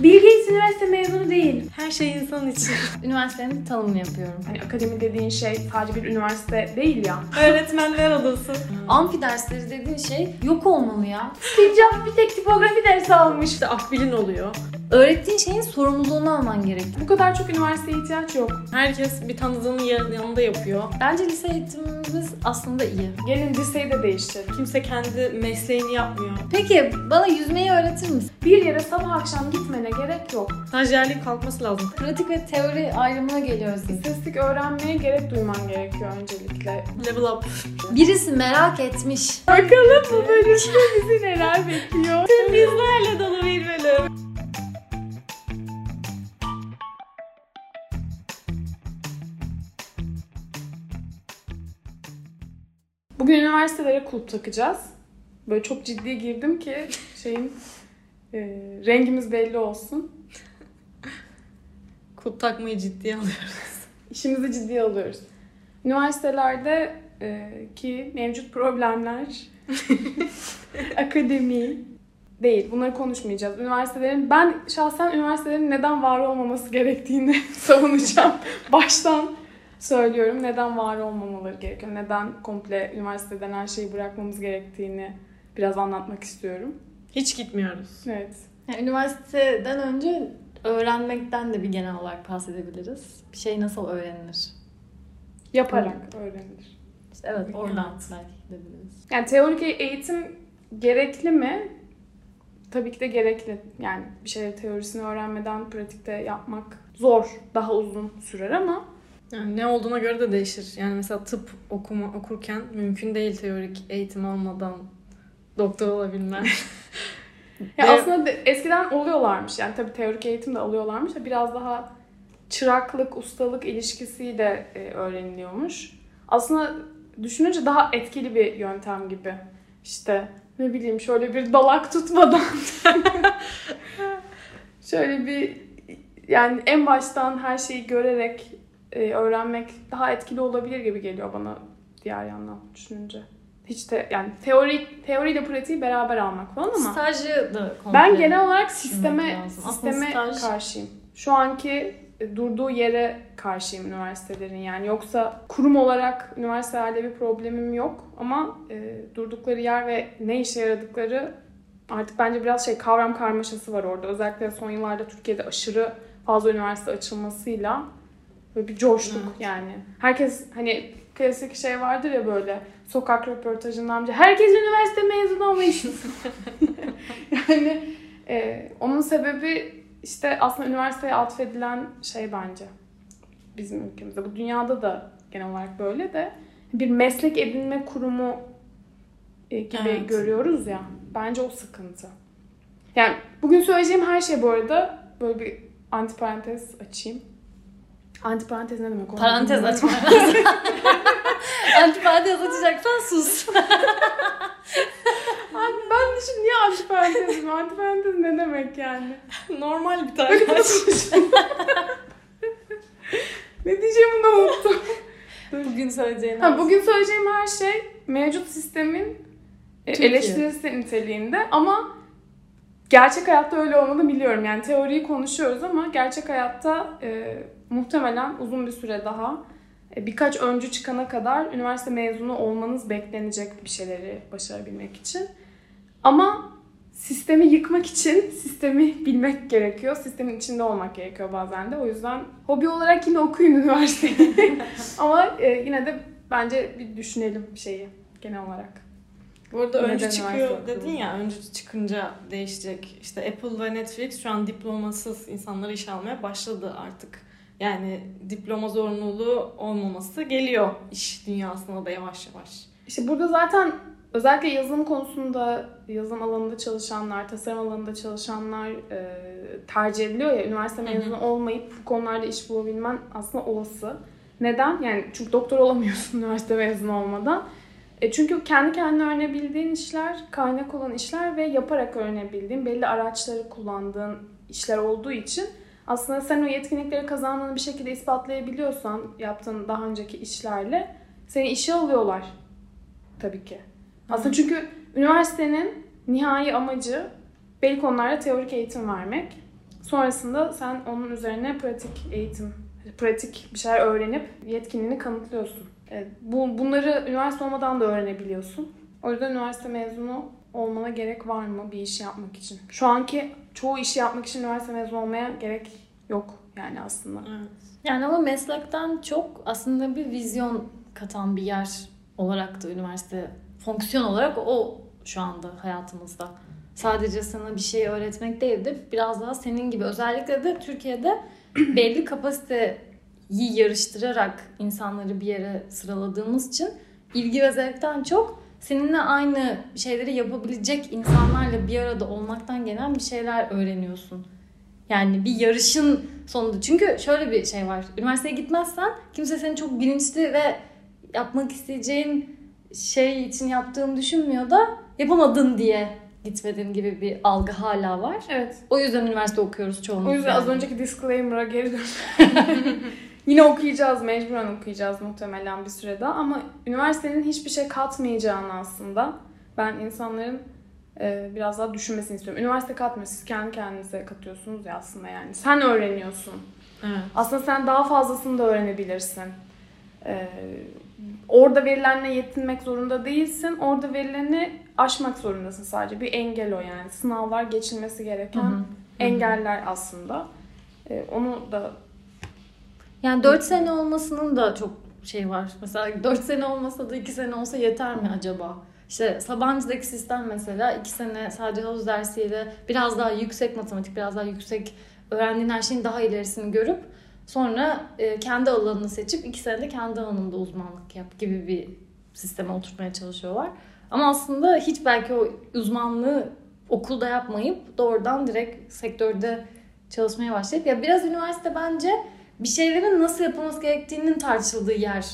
Bill Üniversite mezunu değil. Her şey insan için. Üniversitenin tanımını yapıyorum. Hani akademi dediğin şey sadece bir üniversite değil ya. Öğretmenler odası. Amfi dersleri dediğin şey yok olmalı ya. Steve Jobs bir tek tipografi dersi almış. İşte akbilin oluyor. Öğrettiğin şeyin sorumluluğunu alman gerek. Bu kadar çok üniversiteye ihtiyaç yok. Herkes bir tanıdığının yan- yanında yapıyor. Bence lise eğitimimiz aslında iyi. Gelin liseyi de değiştirelim. Kimse kendi mesleğini yapmıyor. Peki bana yüzmeyi öğretir misin? Bir yere sabah akşam gitmene gerek yok. Stajyerliğin kalkması lazım. Pratik ve teori ayrımına geliyoruz biz. İstatistik öğrenmeye gerek duyman gerekiyor öncelikle. Level up. Birisi merak etmiş. Bakalım bu bölümde bizi neler bekliyor. Bizlerle dolu bir bölüm. Bugün üniversitelere kulp takacağız. Böyle çok ciddi girdim ki şeyin e, rengimiz belli olsun. Kulp takmayı ciddiye alıyoruz. İşimizi ciddiye alıyoruz. Üniversitelerde e, ki mevcut problemler, akademi değil. Bunları konuşmayacağız. Üniversitelerin ben şahsen üniversitelerin neden var olmaması gerektiğini savunacağım. Baştan söylüyorum. Neden var olmamaları gerekiyor? Neden komple üniversiteden her şeyi bırakmamız gerektiğini biraz anlatmak istiyorum. Hiç gitmiyoruz. Evet. Yani üniversiteden önce öğrenmekten de bir genel olarak bahsedebiliriz. Bir şey nasıl öğrenilir? Yaparak öğrenilir. İşte evet Evet. oradan belki gidebiliriz. Yani teorik eğitim gerekli mi? Tabii ki de gerekli. Yani bir şeyleri teorisini öğrenmeden pratikte yapmak zor. Daha uzun sürer ama Yani ne olduğuna göre de değişir. Yani mesela tıp okuma okurken mümkün değil teorik eğitim almadan doktor olabilmen. ya Ve- aslında de- eskiden oluyorlarmış. Yani tabii teorik eğitim de alıyorlarmış da biraz daha çıraklık, ustalık ilişkisiyle e, öğreniliyormuş. Aslında düşününce daha etkili bir yöntem gibi. İşte ne bileyim şöyle bir dalak tutmadan şöyle bir yani en baştan her şeyi görerek e, öğrenmek daha etkili olabilir gibi geliyor bana diğer yandan düşününce. Hiç de yani teori teoriyle pratiği beraber almak falan ama Stajı da komple. ben genel olarak sisteme sisteme staj- karşıyım. Şu anki e, durduğu yere karşıyım üniversitelerin yani. Yoksa kurum olarak üniversitelerde bir problemim yok ama e, durdukları yer ve ne işe yaradıkları artık bence biraz şey kavram karmaşası var orada. Özellikle son yıllarda Türkiye'de aşırı fazla üniversite açılmasıyla böyle bir coştuk Evet. yani. Herkes hani klasik şey vardır ya böyle sokak röportajında amca herkes üniversite mezunu ama işsiz. yani e, onun sebebi işte aslında üniversiteye atfedilen şey bence bizim ülkemizde. Bu dünyada da genel olarak böyle de bir meslek edinme kurumu e, gibi Evet. görüyoruz ya. Bence o sıkıntı. Yani bugün söyleyeceğim her şey bu arada böyle bir antiparantez açayım. Antiparantez ne demek? Parantez bilmiyorum. Antiparantez açacaksan sus. Abi ben de şimdi niye antiparantezim? Antiparantez ne demek yani? Normal bir tane. Ne diyeceğimi de unuttum. Bugün söyleyeceğin Ha, bugün söyleyeceğim her şey mevcut sistemin e, Türkiye. eleştirisi niteliğinde ama gerçek hayatta öyle olmadığını biliyorum. Yani teoriyi konuşuyoruz ama gerçek hayatta e, muhtemelen uzun bir süre daha birkaç öncü çıkana kadar üniversite mezunu olmanız beklenecek bir şeyleri başarabilmek için. Ama sistemi yıkmak için sistemi bilmek gerekiyor. Sistemin içinde olmak gerekiyor bazen de. O yüzden hobi olarak yine okuyun üniversiteyi. Ama e, yine de bence bir düşünelim şeyi genel olarak. Bu arada Neden öncü çıkıyor dedin ya, öncü çıkınca değişecek. İşte Apple ve Netflix şu an diplomasız insanları işe almaya başladı artık. Yani diploma zorunluluğu olmaması geliyor iş dünyasına da yavaş yavaş. İşte burada zaten özellikle yazılım konusunda, yazılım alanında çalışanlar, tasarım alanında çalışanlar e, tercih ediliyor ya. Üniversite Hı hı. mezunu olmayıp bu konularda iş bulabilmen aslında olası. Neden? Yani çünkü doktor olamıyorsun üniversite mezunu olmadan. E çünkü kendi kendine öğrenebildiğin işler, kaynak olan işler ve yaparak öğrenebildiğin, belli araçları kullandığın işler olduğu için aslında sen o yetkinlikleri kazandığını bir şekilde ispatlayabiliyorsan yaptığın daha önceki işlerle seni işe alıyorlar tabii ki. Aslında çünkü üniversitenin nihai amacı belli konularda teorik eğitim vermek. Sonrasında sen onun üzerine pratik eğitim, pratik bir şeyler öğrenip yetkinliğini kanıtlıyorsun. E, bu, bunları üniversite olmadan da öğrenebiliyorsun. O yüzden üniversite mezunu olmana gerek var mı bir iş yapmak için? Şu anki çoğu işi yapmak için üniversite mezunu olmaya gerek yok yani aslında. Evet. Yani ama meslekten çok aslında bir vizyon katan bir yer olarak da üniversite fonksiyon olarak o şu anda hayatımızda. Sadece sana bir şey öğretmek değil de biraz daha senin gibi özellikle de Türkiye'de belli kapasiteyi yarıştırarak insanları bir yere sıraladığımız için ilgi ve zevkten çok seninle aynı şeyleri yapabilecek insanlarla bir arada olmaktan gelen bir şeyler öğreniyorsun. Yani bir yarışın sonunda. Çünkü şöyle bir şey var. Üniversiteye gitmezsen kimse seni çok bilinçli ve yapmak isteyeceğin şey için yaptığını düşünmüyor da yapamadın diye gitmedin gibi bir algı hala var. Evet. O yüzden üniversite okuyoruz çoğumuz. O yüzden az önceki disclaimer'a geri dön. Yine okuyacağız, mecburen okuyacağız muhtemelen bir süre daha ama üniversitenin hiçbir şey katmayacağını aslında ben insanların e, biraz daha düşünmesini istiyorum. Üniversite katmıyor, siz kendi kendinize katıyorsunuz ya aslında yani. Sen öğreniyorsun. Evet. Aslında sen daha fazlasını da öğrenebilirsin. Ee, orada verilenle yetinmek zorunda değilsin. Orada verileni aşmak zorundasın sadece. Bir engel o yani. Sınavlar geçilmesi gereken Hı hı. engeller aslında. Ee, onu da Yani 4 sene olmasının da çok şey var. Mesela 4 sene olmasa da 2 sene olsa yeter mi acaba? İşte Sabancı'daki sistem mesela 2 sene sadece havuz dersiyle biraz daha yüksek matematik, biraz daha yüksek öğrendiğin her şeyin daha ilerisini görüp sonra e, kendi alanını seçip 2 senede kendi alanında uzmanlık yap gibi bir sisteme oturtmaya çalışıyorlar. Ama aslında hiç belki o uzmanlığı okulda yapmayıp doğrudan direkt sektörde çalışmaya başlayıp ya biraz üniversite bence bir şeylerin nasıl yapılması gerektiğinin tartışıldığı yer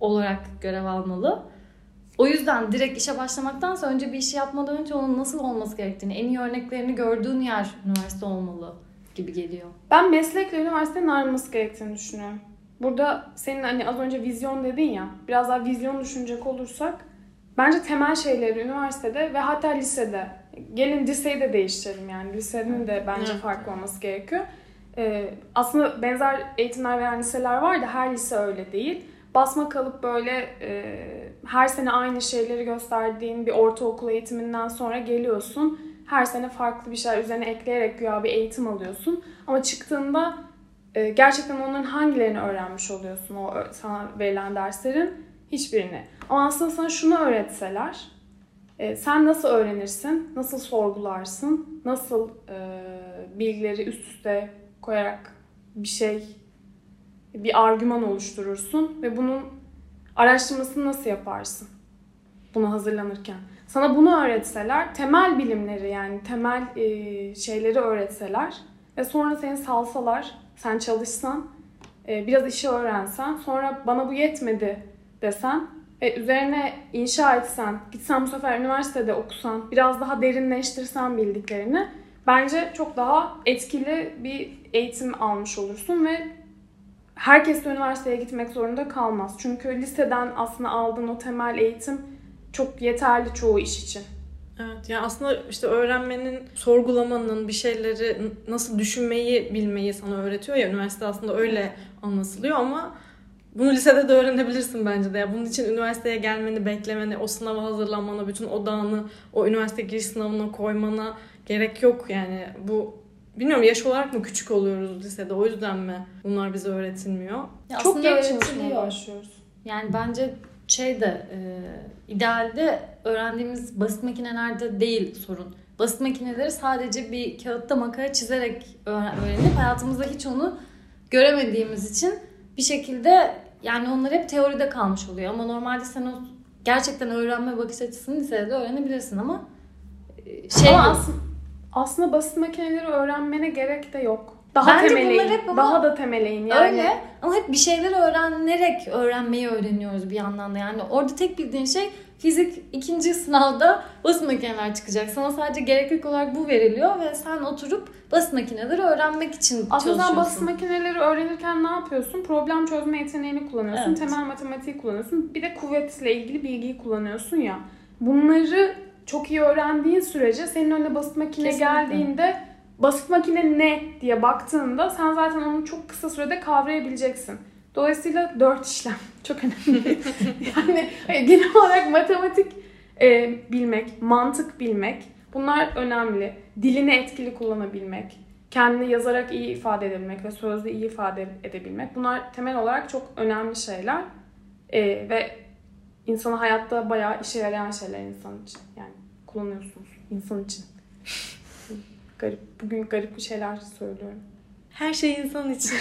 olarak görev almalı. O yüzden direkt işe başlamaktansa önce bir işi yapmadan önce onun nasıl olması gerektiğini, en iyi örneklerini gördüğün yer üniversite olmalı gibi geliyor. Ben meslekle üniversitenin ayrılması gerektiğini düşünüyorum. Burada senin hani az önce vizyon dedin ya, biraz daha vizyon düşünecek olursak bence temel şeyleri üniversitede ve hatta lisede, gelin liseyi de değiştirelim yani lisenin de bence Evet. farklı olması gerekiyor. Ee, aslında benzer eğitimler veren liseler var da her lise öyle değil. Basma kalıp böyle e, her sene aynı şeyleri gösterdiğin bir ortaokul eğitiminden sonra geliyorsun. Her sene farklı bir şeyler üzerine ekleyerek güya bir eğitim alıyorsun. Ama çıktığında e, gerçekten onların hangilerini öğrenmiş oluyorsun o sana verilen derslerin? Hiçbirini. Ama aslında sana şunu öğretseler, e, sen nasıl öğrenirsin, nasıl sorgularsın, nasıl e, bilgileri üst üste koyarak bir şey, bir argüman oluşturursun ve bunun araştırmasını nasıl yaparsın buna hazırlanırken. Sana bunu öğretseler, temel bilimleri yani temel e, şeyleri öğretseler ve sonra seni salsalar, sen çalışsan, e, biraz işi öğrensen, sonra bana bu yetmedi desen ve üzerine inşa etsen, gitsen bu sefer üniversitede okusan, biraz daha derinleştirsen bildiklerini bence çok daha etkili bir eğitim almış olursun ve herkes de üniversiteye gitmek zorunda kalmaz. Çünkü liseden aslında aldığın o temel eğitim çok yeterli çoğu iş için. Evet yani aslında işte öğrenmenin, sorgulamanın, bir şeyleri nasıl düşünmeyi bilmeyi sana öğretiyor ya üniversite aslında öyle anlatılıyor ama bunu lisede de öğrenebilirsin bence de. Ya bunun için üniversiteye gelmeni, beklemeni, o sınava hazırlanmana, bütün odağını o üniversite giriş sınavına koymana gerek yok yani. Bu bilmiyorum yaş olarak mı küçük oluyoruz lisede o yüzden mi bunlar bize öğretilmiyor? Ya çok geç çalışmaya başlıyoruz. Yani bence şey de e, idealde öğrendiğimiz basit makinelerde değil sorun. Basit makineleri sadece bir kağıtta makara çizerek öğren- öğrenip hayatımızda hiç onu göremediğimiz için bir şekilde yani onlar hep teoride kalmış oluyor. Ama normalde sen o gerçekten öğrenme bakış açısını lisede de öğrenebilirsin ama e, şey Ama aslında, aslında basit makineleri öğrenmene gerek de yok. Daha Bence temeleyin. bunlar hep ama- Daha da temeleyin yani. Öyle ama hep bir şeyleri öğrenerek öğrenmeyi öğreniyoruz bir yandan da. Yani orada tek bildiğin şey fizik ikinci sınavda basit makineler çıkacak. Sana sadece gereklilik olarak bu veriliyor ve sen oturup basit makineleri öğrenmek için Aslında çalışıyorsun. basit makineleri öğrenirken ne yapıyorsun? Problem çözme yeteneğini kullanıyorsun. Evet. Temel matematiği kullanıyorsun. Bir de kuvvetle ilgili bilgiyi kullanıyorsun ya. Bunları çok iyi öğrendiğin sürece senin önüne basit makine Kesinlikle. geldiğinde basit makine ne diye baktığında sen zaten onu çok kısa sürede kavrayabileceksin. Dolayısıyla dört işlem çok önemli. yani genel olarak matematik e, bilmek, mantık bilmek bunlar önemli. Dilini etkili kullanabilmek, kendini yazarak iyi ifade edebilmek ve sözde iyi ifade edebilmek. Bunlar temel olarak çok önemli şeyler. E, ve insana hayatta bayağı işe yarayan şeyler insan için. Yani kullanıyorsunuz insan için. garip. Bugün garip bir şeyler söylüyorum. Her şey insan için.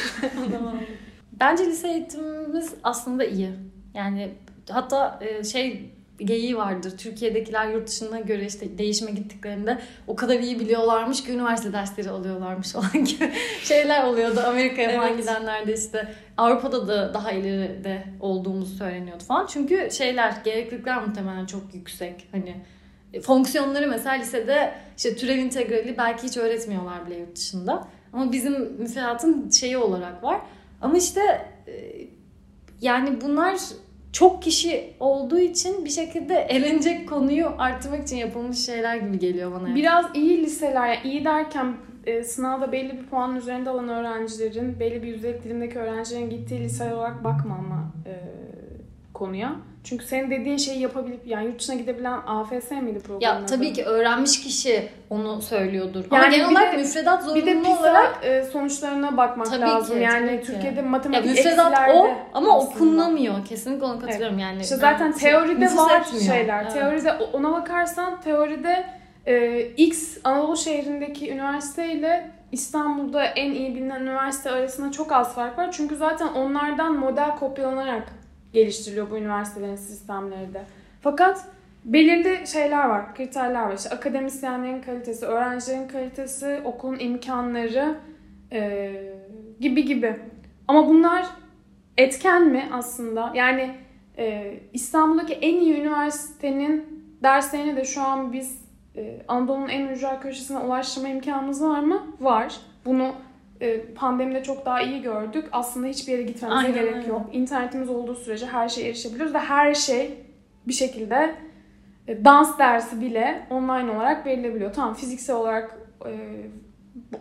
Bence lise eğitimimiz aslında iyi. Yani hatta e, şey geyiği vardır. Türkiye'dekiler yurt dışına göre işte değişime gittiklerinde o kadar iyi biliyorlarmış ki üniversite dersleri alıyorlarmış falan gibi şeyler oluyordu. Amerika'ya falan Evet. gidenlerde işte Avrupa'da da daha ileride olduğumuzu söyleniyordu falan. Çünkü şeyler, gereklilikler muhtemelen çok yüksek. Hani fonksiyonları mesela lisede işte türev integrali belki hiç öğretmiyorlar bile yurt dışında. Ama bizim müfredatın şeyi olarak var. Ama işte e, yani bunlar çok kişi olduğu için bir şekilde elenecek konuyu artırmak için yapılmış şeyler gibi geliyor bana. Biraz iyi liseler, yani iyi derken e, sınavda belli bir puanın üzerinde alan öğrencilerin, belli bir yüzdelik dilimdeki öğrencilerin gittiği lise olarak bakma ama e, konuya. Çünkü senin dediğin şeyi yapabilip, yani yurt dışına gidebilen AFS miydi programın Ya tabii ki öğrenmiş kişi onu söylüyordur. Ama Yani genel bir olarak de- müfredat Bir de zorunlu PISA olarak e, sonuçlarına bakmak Tabii lazım. ki, yani tabii ki. Türkiye'de ya matematik müfredat eksilerde o ama aslında. okunamıyor. Kesinlikle ona katılıyorum yani. İşte zaten Yani teoride var etmiyor. şeyler. Evet. Teoride ona bakarsan teoride e, X Anadolu şehrindeki üniversite ile İstanbul'da en iyi bilinen üniversite arasında çok az fark var. Çünkü zaten onlardan model kopyalanarak geliştiriliyor bu üniversitelerin sistemleri de. Fakat belirli şeyler var, kriterler var. İşte akademisyenlerin kalitesi, öğrencilerin kalitesi, okulun imkanları e, gibi gibi. Ama bunlar etken mi aslında? Yani e, İstanbul'daki en iyi üniversitenin derslerini de şu an biz e, Anadolu'nun en ücra köşesine ulaştırma imkanımız var mı? Var. Bunu pandemide çok daha iyi gördük. Aslında hiçbir yere gitmemize Aynen gerek öyle. yok. İnternetimiz olduğu sürece her şeye erişebiliyoruz ve her şey bir şekilde e, dans dersi bile online olarak verilebiliyor. Tamam fiziksel olarak e,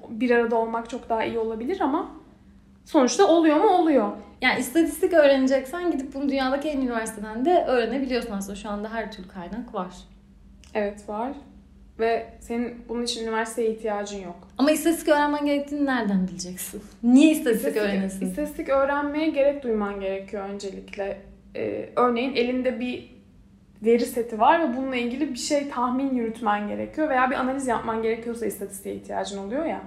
bir arada olmak çok daha iyi olabilir ama sonuçta oluyor mu? Oluyor. Yani istatistik öğreneceksen gidip bunu dünyadaki en üniversiteden de öğrenebiliyorsun aslında. Şu anda her türlü kaynak var. Evet var. Ve senin bunun için üniversiteye ihtiyacın yok. Ama istatistik öğrenmen gerektiğini nereden bileceksin? Niye istatistik öğrenesin? istatistik öğrenmeye gerek duyman gerekiyor öncelikle. Ee, örneğin elinde bir veri seti var ve bununla ilgili bir şey tahmin yürütmen gerekiyor veya bir analiz yapman gerekiyorsa istatistiğe ihtiyacın oluyor ya.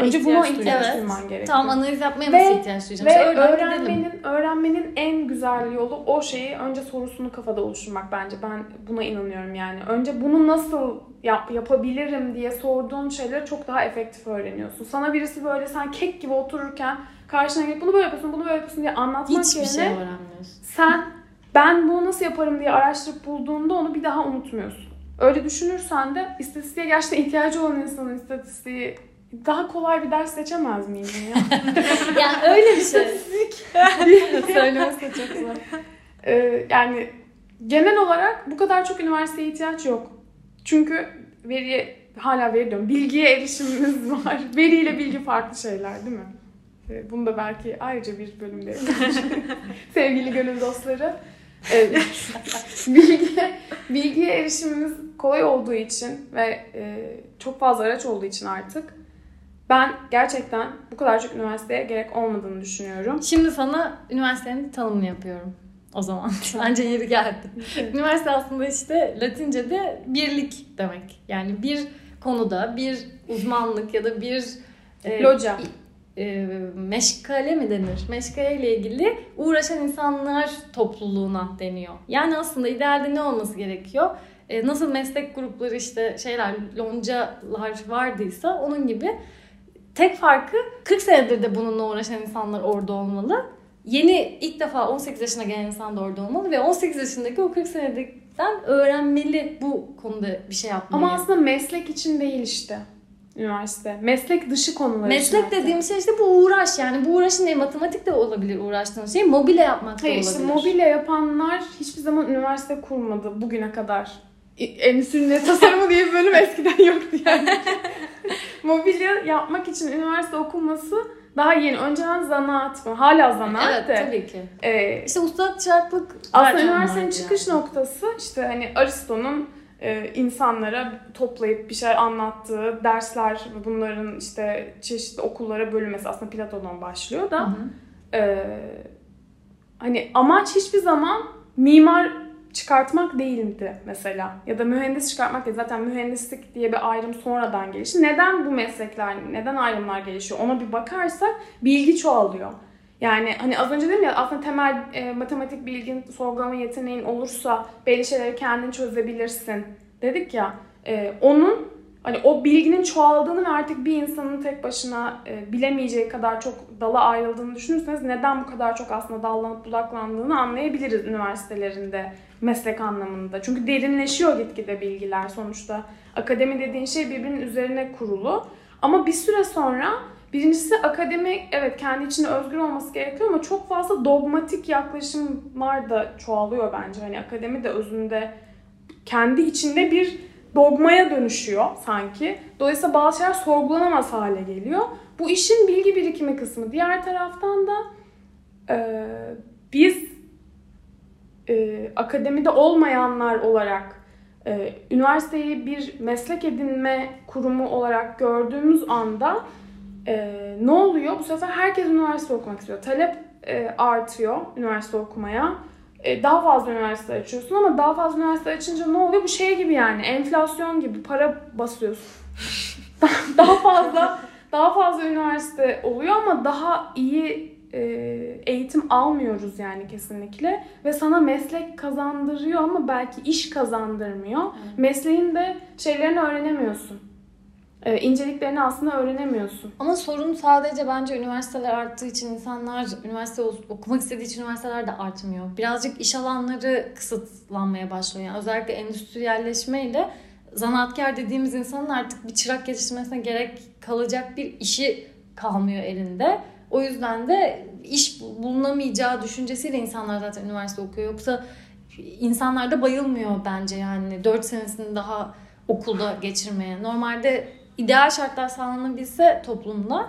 Önce buna ihtiyaç ihtiyaç Evet. duyman gerekiyor. Tamam analiz yapmaya Ve- nasıl ihtiyaç duyacağım? Ve İşte gidelim. öğrenmenin, öğrenmenin en güzel yolu o şeyi önce sorusunu kafada oluşturmak bence. Ben buna inanıyorum yani. Önce bunu nasıl yap, yapabilirim diye sorduğun şeyleri çok daha efektif öğreniyorsun. Sana birisi böyle sen kek gibi otururken karşına gelip bunu böyle yapıyorsun, bunu böyle yapıyorsun diye anlatmak Hiçbir yerine şey öğrenmiyorsun. sen ben bunu nasıl yaparım diye araştırıp bulduğunda onu bir daha unutmuyorsun. Öyle düşünürsen de istatistiğe gerçekten ihtiyacı olan insanın istatistiği daha kolay bir ders seçemez miyim ya? yani öyle bir şey. Söylemesi çok zor. Ee, yani genel olarak bu kadar çok üniversiteye ihtiyaç yok. Çünkü veriye hala veri diyorum. Bilgiye erişimimiz var. Veriyle bilgi farklı şeyler değil mi? Ee, Bunu da belki ayrıca bir bölümde sevgili gönül dostları. Ee, bilgiye, bilgiye erişimimiz kolay olduğu için ve e, çok fazla araç olduğu için artık ben gerçekten bu kadar çok üniversiteye gerek olmadığını düşünüyorum. Şimdi sana üniversitenin tanımını yapıyorum. O zaman. Bence yeri geldi. Üniversite aslında işte Latince'de birlik demek. Yani bir konuda bir uzmanlık ya da bir e, Loca. e, meşgale mi denir? Meşgale ile ilgili uğraşan insanlar topluluğuna deniyor. Yani aslında idealde ne olması gerekiyor? E, nasıl meslek grupları işte şeyler loncalar vardıysa onun gibi tek farkı 40 senedir de bununla uğraşan insanlar orada olmalı. Yeni ilk defa 18 yaşına gelen insan da orada olmalı ve 18 yaşındaki o 40 senedikten öğrenmeli bu konuda bir şey yapmayı. Ama aslında meslek için değil işte üniversite. Meslek dışı konular için. Meslek hatta. dediğim şey işte bu uğraş yani bu uğraşın ne matematik de olabilir uğraştığınız şey mobilya yapmak da Hayır olabilir. işte mobilya yapanlar hiçbir zaman üniversite kurmadı bugüne kadar. Endüstri tasarımı diye bir bölüm eskiden yoktu yani. mobilya yapmak için üniversite okunması daha yeni. Önceden zanaat mı? Hala zanaat evet de. tabii ki. Ee, İşte ustad çıraklık aslında üniversitenin çıkış yani. noktası işte hani Aristo'nun e, insanlara toplayıp bir şey anlattığı dersler ve bunların işte çeşitli okullara bölünmesi aslında Platon'dan başlıyor da Hı hı. e, hani amaç hiçbir zaman mimar çıkartmak değildi mesela. Ya da mühendis çıkartmak değil. Zaten mühendislik diye bir ayrım sonradan gelişti. Neden bu meslekler, neden ayrımlar gelişiyor ona bir bakarsak bilgi çoğalıyor. Yani hani az önce dedim ya aslında temel e, matematik bilgin, sorgulama yeteneğin olursa belli şeyleri kendin çözebilirsin dedik ya. e, onun hani o bilginin çoğaldığını ve artık bir insanın tek başına e, bilemeyeceği kadar çok dala ayrıldığını düşünürseniz neden bu kadar çok aslında dallanıp budaklandığını anlayabiliriz üniversitelerinde meslek anlamında. Çünkü derinleşiyor gitgide bilgiler sonuçta. Akademi dediğin şey birbirinin üzerine kurulu. Ama bir süre sonra birincisi akademi evet kendi içinde özgür olması gerekiyor ama çok fazla dogmatik yaklaşımlar da çoğalıyor bence. Hani akademi de özünde kendi içinde bir dogmaya dönüşüyor sanki. Dolayısıyla bazı şeyler sorgulanamaz hale geliyor. Bu işin bilgi birikimi kısmı. Diğer taraftan da e, biz e, akademide olmayanlar olarak e, üniversiteyi bir meslek edinme kurumu olarak gördüğümüz anda e, ne oluyor? Bu sefer herkes üniversite okumak istiyor. Talep e, artıyor üniversite okumaya. E, daha fazla üniversite açıyorsun ama daha fazla üniversite açınca ne oluyor? Bu şey gibi yani enflasyon gibi para basıyorsun. daha fazla daha fazla üniversite oluyor ama daha iyi e, eğitim almıyoruz yani kesinlikle ve sana meslek kazandırıyor ama belki iş kazandırmıyor. Mesleğin de şeylerini öğrenemiyorsun. E, inceliklerini aslında öğrenemiyorsun. Ama sorun sadece bence üniversiteler arttığı için insanlar üniversite okumak istediği için üniversiteler de artmıyor. Birazcık iş alanları kısıtlanmaya başlıyor. Yani özellikle endüstriyelleşmeyle zanaatkar dediğimiz insanın artık bir çırak geliştirmesine gerek kalacak bir işi kalmıyor elinde. O yüzden de iş bulunamayacağı düşüncesiyle insanlar zaten üniversite okuyor. Yoksa insanlar da bayılmıyor bence yani 4 senesini daha okulda geçirmeye. Normalde ideal şartlar sağlanabilse toplumda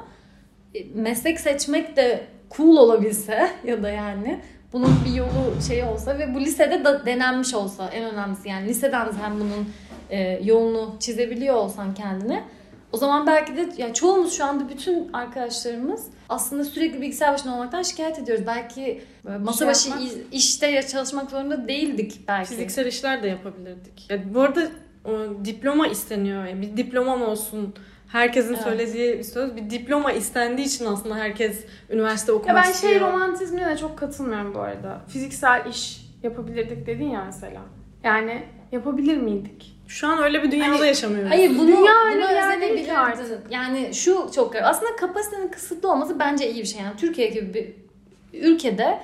e, meslek seçmek de cool olabilse ya da yani bunun bir yolu şey olsa ve bu lisede de denenmiş olsa en önemlisi yani liseden sen bunun e, yolunu çizebiliyor olsan kendine o zaman belki de ya çoğumuz şu anda bütün arkadaşlarımız aslında sürekli bilgisayar başında olmaktan şikayet ediyoruz. Belki e, masa şey başı yapmak- iş- işte ya çalışmak zorunda değildik belki. Fiziksel işler de yapabilirdik. Ya bu arada o, diploma isteniyor. Yani bir diplomam olsun. Herkesin Evet. söylediği bir söz. Bir diploma istendiği için aslında herkes üniversite Ya okumak ben istiyor. şey romantizmine de çok katılmıyorum bu arada. Fiziksel iş yapabilirdik dedin ya mesela. Yani yapabilir miydik? Şu an öyle bir dünyada Hani- yaşamıyoruz. Hayır bunu, Dünya bunu öyle bir yer değil ki özenebilirdin. artık. Yani şu çok garip. Aslında kapasitenin kısıtlı olması bence iyi bir şey. Yani Türkiye gibi bir ülkede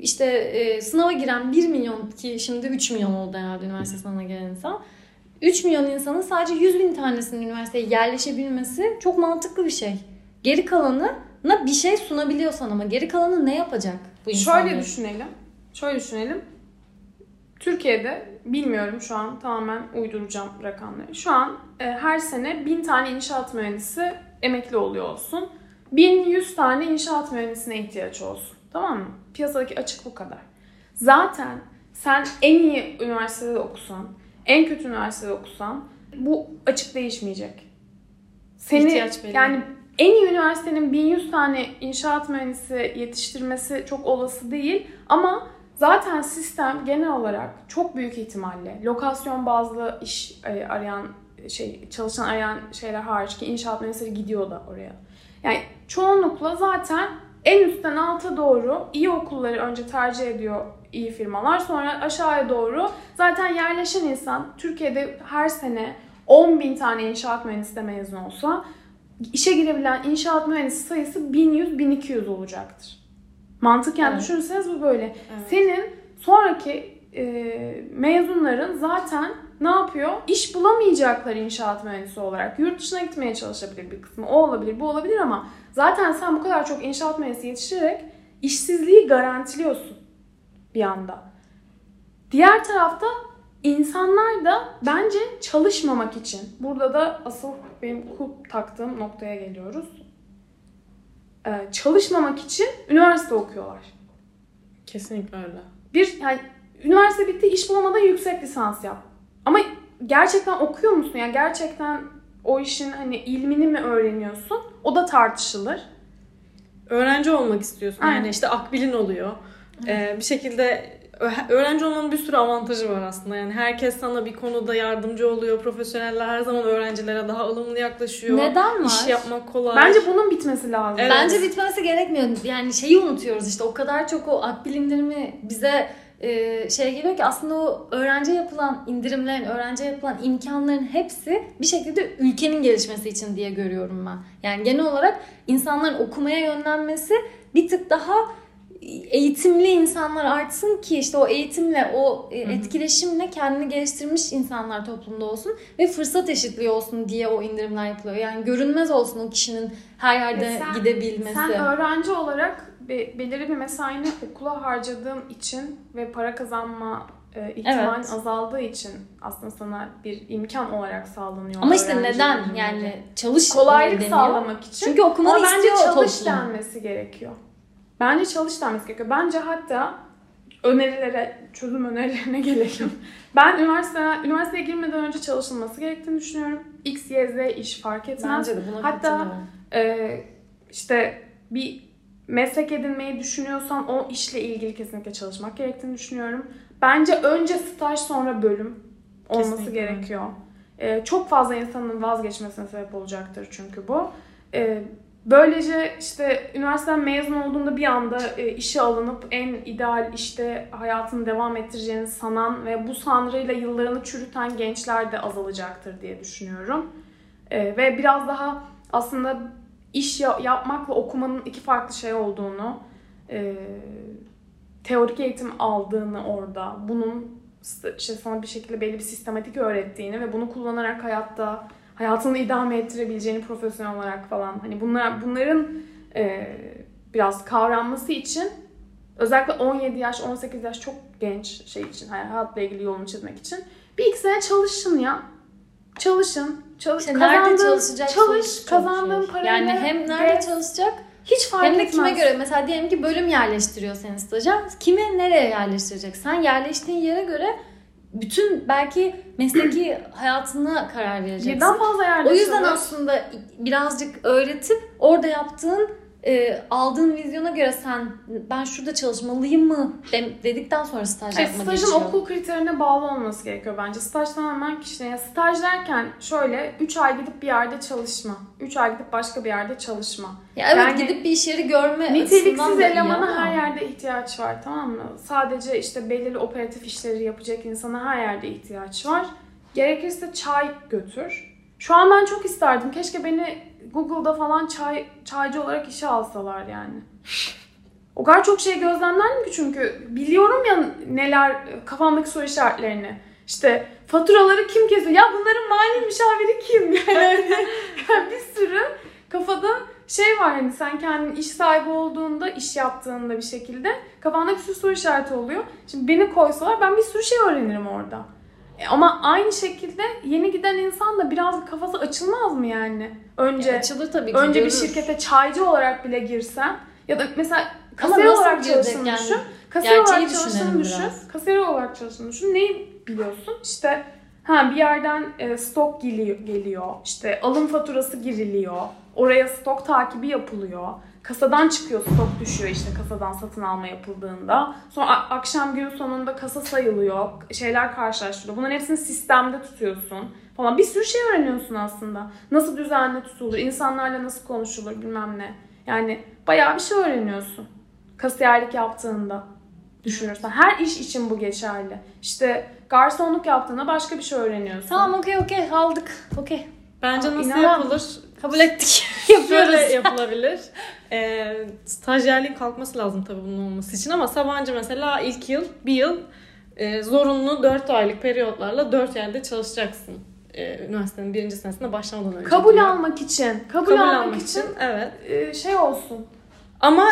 işte e, sınava giren 1 milyon ki şimdi 3 milyon oldu herhalde üniversite sınavına giren insan. 3 milyon insanın sadece 100 bin tanesinin üniversiteye yerleşebilmesi çok mantıklı bir şey. Geri kalanı bir şey sunabiliyorsan ama geri kalanı ne yapacak bu insanlar? Şöyle düşünelim. Şöyle düşünelim. Türkiye'de bilmiyorum şu an tamamen uyduracağım rakamları. Şu an e, her sene 1000 tane inşaat mühendisi emekli oluyor olsun. 1100 tane inşaat mühendisine ihtiyaç olsun. Tamam mı? Piyasadaki açık bu kadar. Zaten sen en iyi üniversitede okusan, en kötü üniversitede okusan bu açık değişmeyecek. Seni İhtiyaç belli. yani en iyi üniversitenin 1100 tane inşaat mühendisi yetiştirmesi çok olası değil ama zaten sistem genel olarak çok büyük ihtimalle lokasyon bazlı iş e, arayan şey çalışan arayan şeyler hariç ki inşaat mühendisleri gidiyor da oraya. Yani çoğunlukla zaten en üstten alta doğru iyi okulları önce tercih ediyor iyi firmalar. Sonra aşağıya doğru zaten yerleşen insan Türkiye'de her sene 10 bin tane inşaat mühendisi de mezun olsa işe girebilen inşaat mühendisi sayısı 1100-1200 olacaktır. Mantıken Evet. düşünürseniz bu böyle. Evet. Senin sonraki e, mezunların zaten ne yapıyor? İş bulamayacaklar inşaat mühendisi olarak. Yurt dışına gitmeye çalışabilir bir kısmı. O olabilir, bu olabilir ama zaten sen bu kadar çok inşaat mühendisi yetiştirerek işsizliği garantiliyorsun bir anda. Diğer tarafta insanlar da bence çalışmamak için. Burada da asıl benim kulp taktığım noktaya geliyoruz. Ee, çalışmamak için üniversite okuyorlar. Kesinlikle öyle. Bir yani üniversite bitti iş bulamadan yüksek lisans yap. Ama gerçekten okuyor musun? Yani gerçekten o işin hani ilmini mi öğreniyorsun? O da tartışılır. Öğrenci olmak istiyorsun. Aynen. Yani işte akbilin oluyor. Ee, bir şekilde öğrenci olmanın bir sürü avantajı var aslında. Yani herkes sana bir konuda yardımcı oluyor. Profesyoneller her zaman öğrencilere daha ılımlı yaklaşıyor. Neden var? İş yapmak kolay. Bence bunun bitmesi lazım. Evet. Bence bitmesi gerekmiyor. Yani şeyi unutuyoruz işte o kadar çok o akbil indirimi bize e, şey geliyor ki aslında o öğrenciye yapılan indirimlerin, öğrenciye yapılan imkanların hepsi bir şekilde ülkenin gelişmesi için diye görüyorum ben. Yani genel olarak insanların okumaya yönlenmesi bir tık daha eğitimli insanlar artsın ki işte o eğitimle o e, etkileşimle kendini geliştirmiş insanlar toplumda olsun ve fırsat eşitliği olsun diye o indirimler yapılıyor. Yani görünmez olsun o kişinin her yerde E sen- gidebilmesi. Sen öğrenci olarak be- belirli bir mesaini okula harcadığın için ve para kazanma e, ihtimalin Evet. azaldığı için aslında sana bir imkan olarak sağlanıyor. Ama işte neden yani çalış kolaylık deniyor. sağlamak için. Çünkü okumanı Ama bence istiyor çalış toplum. denmesi gerekiyor. Bence çalış denmesi gerekiyor. Bence hatta önerilere, çözüm önerilerine gelelim. Ben üniversite, üniversiteye girmeden önce çalışılması gerektiğini düşünüyorum. X, Y, Z iş fark etmez. Bence de buna Hatta-. Ee, işte bir meslek edinmeyi düşünüyorsan o işle ilgili kesinlikle çalışmak gerektiğini düşünüyorum. Bence önce staj sonra bölüm olması Kesinlikle. gerekiyor. Ee, çok fazla insanın vazgeçmesine sebep olacaktır çünkü bu. Ee, böylece işte üniversiteden mezun olduğunda bir anda e, işe alınıp en ideal işte hayatını devam ettireceğini sanan ve bu sanrıyla yıllarını çürüten gençler de azalacaktır diye düşünüyorum. Ee, ve biraz daha aslında iş ya- yapmakla okumanın iki farklı şey olduğunu, e, teorik eğitim aldığını orada, bunun işte sana bir şekilde belli bir sistematik öğrettiğini ve bunu kullanarak hayatta hayatını idame ettirebileceğini profesyonel olarak falan. Hani bunlar bunların e, biraz kavranması için özellikle 17 yaş 18 yaş çok genç şey için hayatla ilgili yolunu çizmek için bir iki sene çalışın ya çalışın çalış İşte nerede çalışacak çalış kazandığın parayla Yani hem nerede çalışacak hiç fark hem de etmez. kime göre mesela diyelim ki bölüm yerleştiriyor seni staja. Kime nereye yerleştirecek? Sen yerleştiğin yere göre bütün belki mesleki hayatına karar vereceksin. Birden fazla yerde O yüzden aslında birazcık öğretip orada yaptığın e, aldığın vizyona göre sen ben şurada çalışmalıyım mı dedikten sonra staj Şey, yapma stajın geçiyor. okul kriterine bağlı olması gerekiyor bence. Staj tamamen kişiye. Staj derken şöyle 3 ay gidip bir yerde çalışma. 3 ay gidip başka bir yerde çalışma. Ya evet Yani gidip bir iş yeri görme Niteliksiz elemana her yerde ihtiyaç var tamam mı? Sadece işte belirli operatif işleri yapacak insana her yerde ihtiyaç var. Gerekirse çay götür. Şu an ben çok isterdim. Keşke beni Google'da falan çay çaycı olarak işe alsalar yani. O kadar çok şey gözlemlendim ki çünkü biliyorum ya neler kafamdaki soru işaretlerini. İşte faturaları kim kesiyor? Ya bunların mali müşaviri kim? Yani, yani bir sürü kafada şey var hani sen kendin iş sahibi olduğunda, iş yaptığında bir şekilde kafanda bir sürü soru işareti oluyor. Şimdi beni koysalar ben bir sürü şey öğrenirim orada. E ama aynı şekilde yeni giden insan da biraz kafası açılmaz mı yani? Önce Ya açılır tabii ki. önce bir görür. şirkete çaycı olarak bile girsen ya da mesela kasiyer olarak çalıştığını yani? düşün. Kasiyer olarak çalıştığını düşün. Kasiyer olarak çalıştığını düşün. Neyi biliyorsun? İşte ha bir yerden e, stok geliyor. İşte alım faturası giriliyor. Oraya stok takibi yapılıyor. Kasadan çıkıyor, stok düşüyor işte kasadan satın alma yapıldığında. Sonra akşam gün sonunda kasa sayılıyor. Şeyler karşılaştırılıyor. Bunların hepsini sistemde tutuyorsun falan. Bir sürü şey öğreniyorsun aslında. Nasıl düzenli tutulur, insanlarla nasıl konuşulur bilmem ne. Yani bayağı bir şey öğreniyorsun. Kasiyerlik yaptığında düşünürsen. Her iş için bu geçerli. İşte garsonluk yaptığında başka bir şey öğreniyorsun. Tamam okey okey aldık. Okey. Bence Aa, nasıl inan- yapılır? Kabul ettik. Şöyle Yapıyoruz. yapılabilir. Ee, stajyerliğin kalkması lazım tabii bunun olması için ama Sabancı mesela ilk yıl, bir yıl e, zorunlu 4 aylık periyotlarla 4 yerde çalışacaksın. E, üniversitenin birinci senesinde başlamadan önce. kabul diyor. almak için, kabul, Kabul almak, almak için, için evet. e, şey olsun. Ama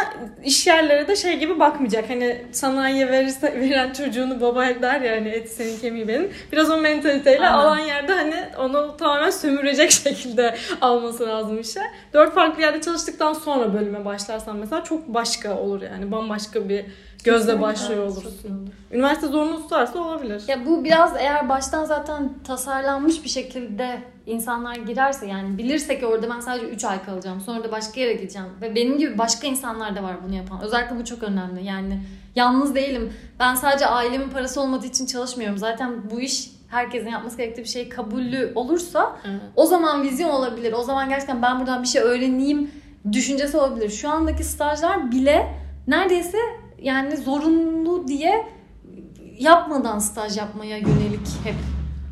iş yerleri de şey gibi bakmayacak. Hani sanayiye verirse, veren çocuğunu baba der ya hani et senin kemiği benim. Biraz o mentaliteyle Aynen. alan yerde hani onu tamamen sömürecek şekilde alması lazım işe. Dört farklı yerde çalıştıktan sonra bölüme başlarsan mesela çok başka olur yani. Bambaşka bir gözle başlıyor Evet, olursun. Üniversite zorunlu tutarsa olabilir. Ya bu biraz eğer baştan zaten tasarlanmış bir şekilde insanlar girerse yani bilirse ki orada ben sadece 3 ay kalacağım. Sonra da başka yere gideceğim. Ve benim gibi başka insanlar da var bunu yapan. Özellikle bu çok önemli. Yani yalnız değilim. Ben sadece ailemin parası olmadığı için çalışmıyorum. Zaten bu iş herkesin yapması gerektiği bir şey kabullü olursa Evet. o zaman vizyon olabilir. O zaman gerçekten ben buradan bir şey öğreneyim düşüncesi olabilir. Şu andaki stajlar bile neredeyse yani zorunlu diye yapmadan staj yapmaya yönelik hep